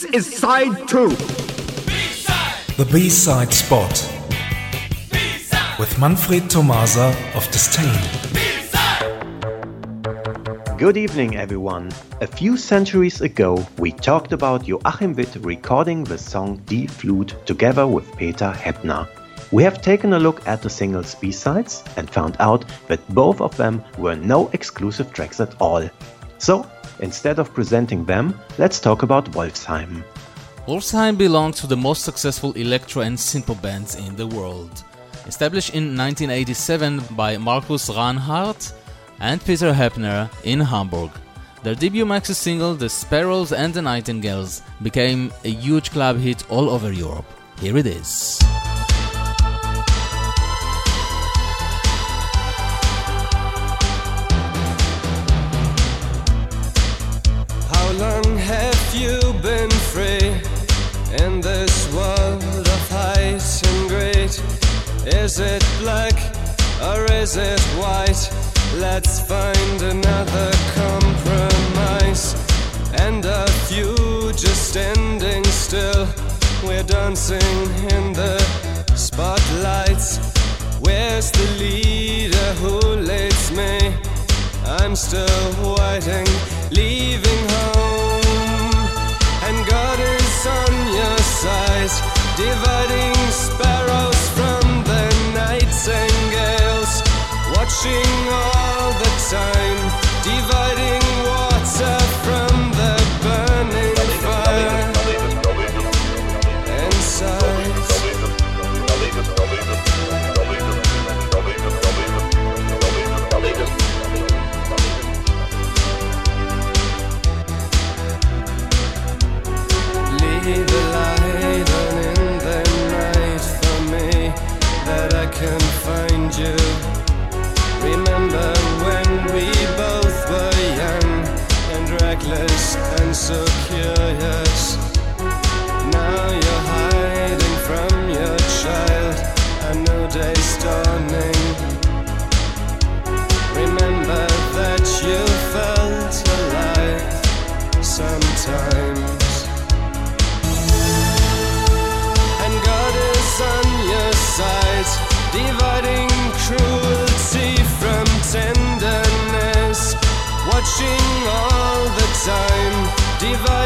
This is side two. B-side. The B-side spot. B-side. With Manfred Tomasa of Disdain. Good evening, everyone. A few centuries ago, we talked about Joachim Witt recording the song Die Flut together with Peter Heppner. We have taken a look at the singles B-sides and found out that both of them were no exclusive tracks at all. So, instead of presenting them, let's talk about Wolfsheim. Wolfsheim belongs to the most successful electro and synth bands in the world. Established in 1987 by Markus Reinhardt and Peter Heppner in Hamburg. Their debut maxi single, The Sparrows and the Nightingales, became a huge club hit all over Europe. Here it is. In this world of height and great? Is it black or is it white? Let's find another compromise. And a few just standing still. We're dancing in the spotlights. Where's the leader who leads me? I'm still waiting, leaving home. On your side, dividing so curious. Now you're hiding from your child. A new day's dawning. Remember that you felt alive sometimes. And God is on your side, dividing cruelty from tenderness, watching all the time, dividing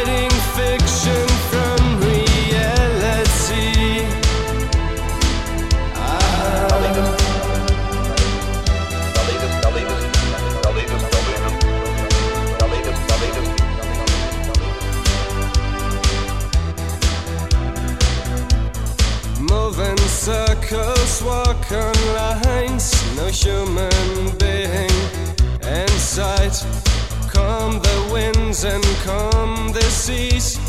and calm the seas.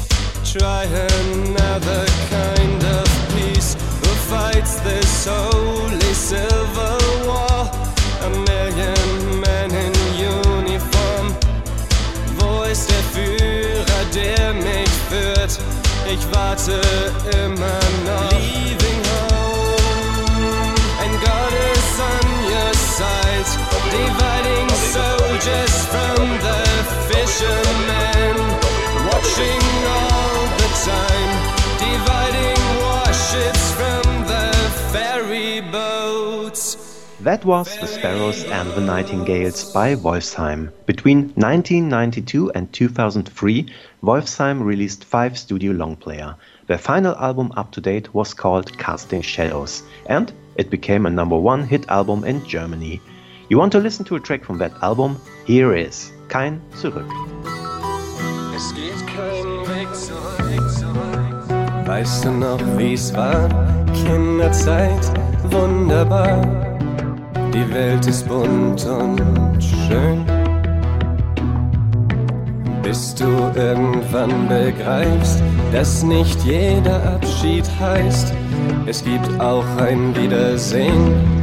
Try another kind of peace. Who fights this holy civil war? A million men in uniform. Wo ist der Führer, der mich führt? Ich warte immer noch. Leaving home, and God is on your side. Dividing soldiers from That was The Sparrows and the Nightingales by Wolfsheim. Between 1992 and 2003, Wolfsheim released five studio long player. Their final album up to date was called Casting Shadows, and it became a number one hit album in Germany. You want to listen to a track from that album? Here is Kein Zurück. Es geht kein Weg zurück, zurück. Weißt du noch, wie's war? Kinderzeit, wunderbar. Die Welt ist bunt und schön. Bis du irgendwann begreifst, dass nicht jeder Abschied heißt, es gibt auch ein Wiedersehen.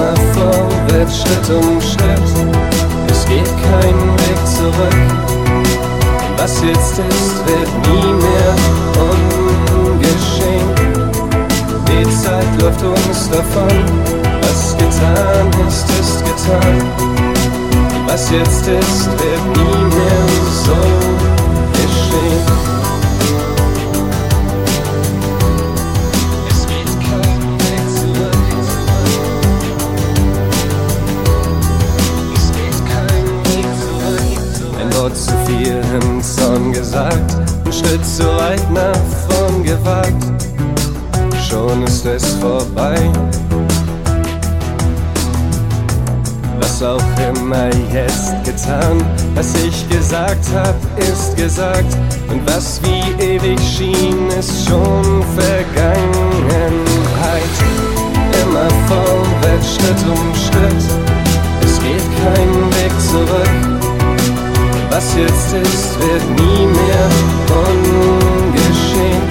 Immer vorwärts, Schritt um Schritt, es geht kein Weg zurück. Was jetzt ist, wird nie mehr ungeschehen. Die Zeit läuft uns davon, was getan ist, ist getan. Was jetzt ist, wird nie mehr so im Zorn gesagt, ein Schritt zu weit nach vorn gewagt, schon ist es vorbei. Was auch immer jetzt getan, was ich gesagt hab, ist gesagt, und was wie ewig schien, ist schon Vergangenheit. Immer vorwärts, Schritt um Schritt, es geht kein Weg zurück. Was jetzt ist, wird nie mehr ungeschehen.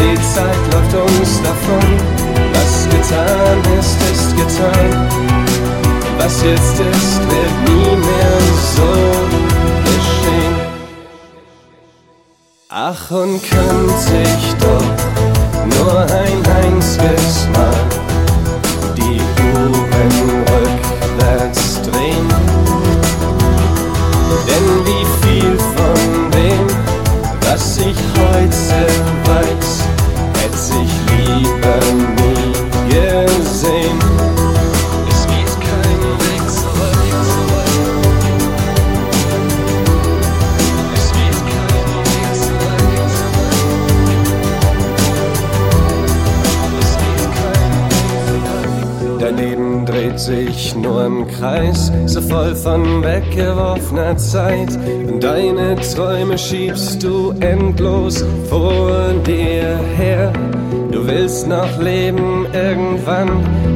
Die Zeit läuft uns davon, was getan ist, ist getan. Was jetzt ist, wird nie mehr so geschehen. Ach, und könnte ich doch nur ein einziges Mal die Uhren Denn wie viel von dem, was ich heute weiß, hätte ich lieber nie gesehen. Es geht kein Weg. Es geht kein Weg. Es geht kein Weg zurück. Dein Leben dreht sich nur im Kreis, so voll von weggeworfener Zeit. Und deine Träume schiebst du endlos vor dir her. Du willst noch leben irgendwann,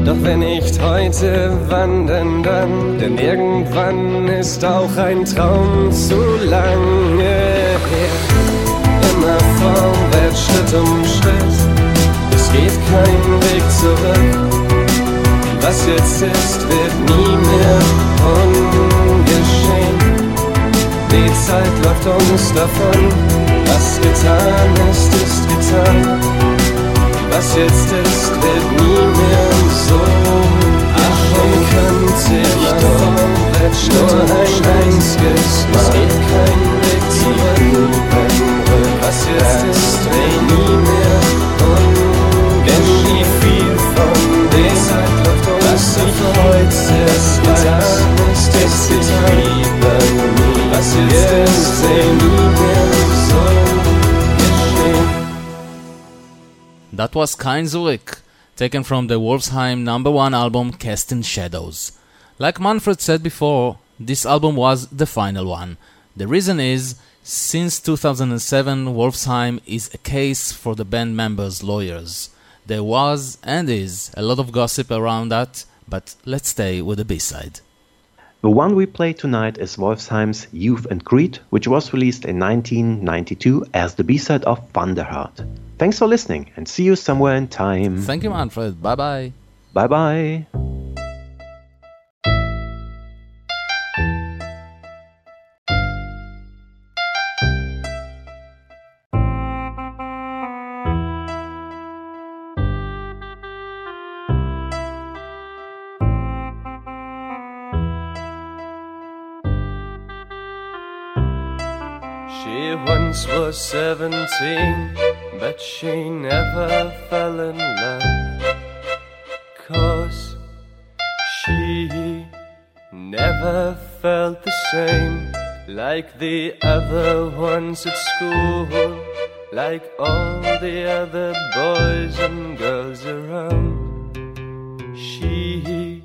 doch wenn nicht heute, wann denn dann? Denn irgendwann ist auch ein Traum zu lange Was jetzt ist, wird nie mehr ungeschehen. Die Zeit läuft uns davon, was getan ist, ist getan. Was jetzt ist, wird nie mehr so. That was Kein Zurück, taken from the Wolfsheim number one album Casting Shadows. Like Manfred said before, this album was the final one. The reason is, since 2007, Wolfsheim is a case for the band members' lawyers. There was, and is, a lot of gossip around that, but let's stay with the B-side. The one we play tonight is Wolfsheim's Youth and Greed, which was released in 1992 as the B-side of Thunderheart. Thanks for listening and see you somewhere in time. Thank you, Manfred. Bye bye. Bye bye. She once was seventeen, but she never fell in love. Cause she never felt the same like the other ones at school, like all the other boys and girls around. She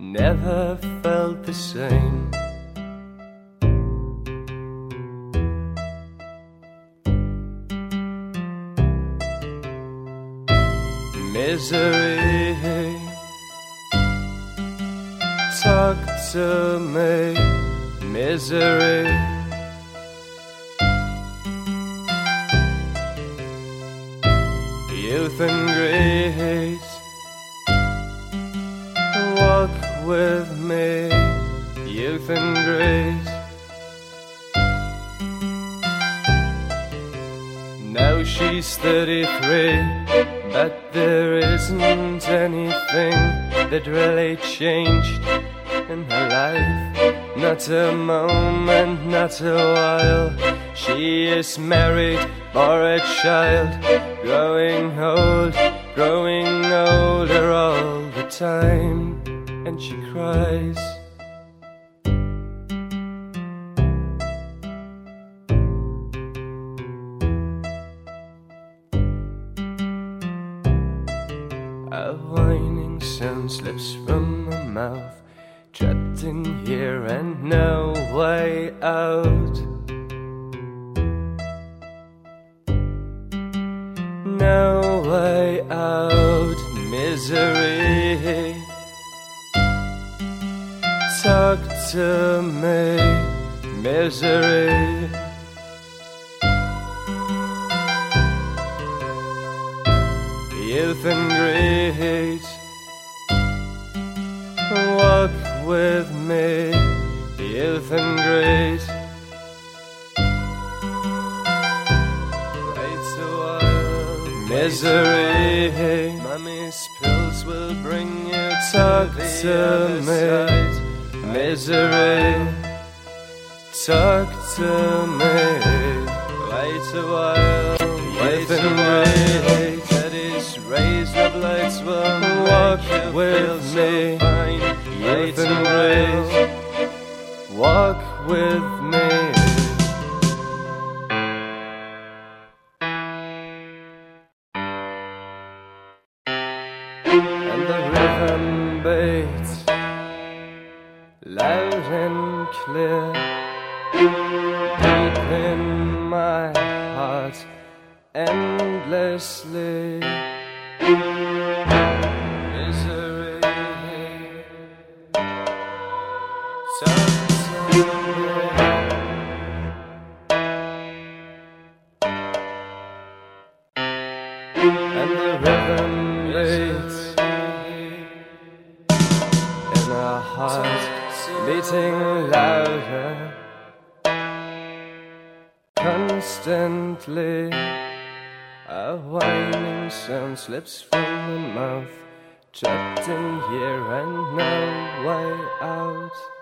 never felt the same. Misery. Talk to me, misery. Youth and grace, walk with me, youth and grace. Now she's 33, but there isn't anything that really changed in her life. Not a moment, not a while. She is married, bore a child, growing old, growing older all the time. And she cries. Slips from my mouth. In here and no way out. No way out, misery. Talk to me, misery. Youth and grace, walk with me, youth and grace. Wait a while, misery. Mummy's pills will bring you talk to me, misery. Talk to me. Wait a while, with me. and the rhythm beats loud and clear deep in my heart endlessly and the rhythm beats in our hearts beating louder constantly a whining sound slips from the mouth trapped in here and no way out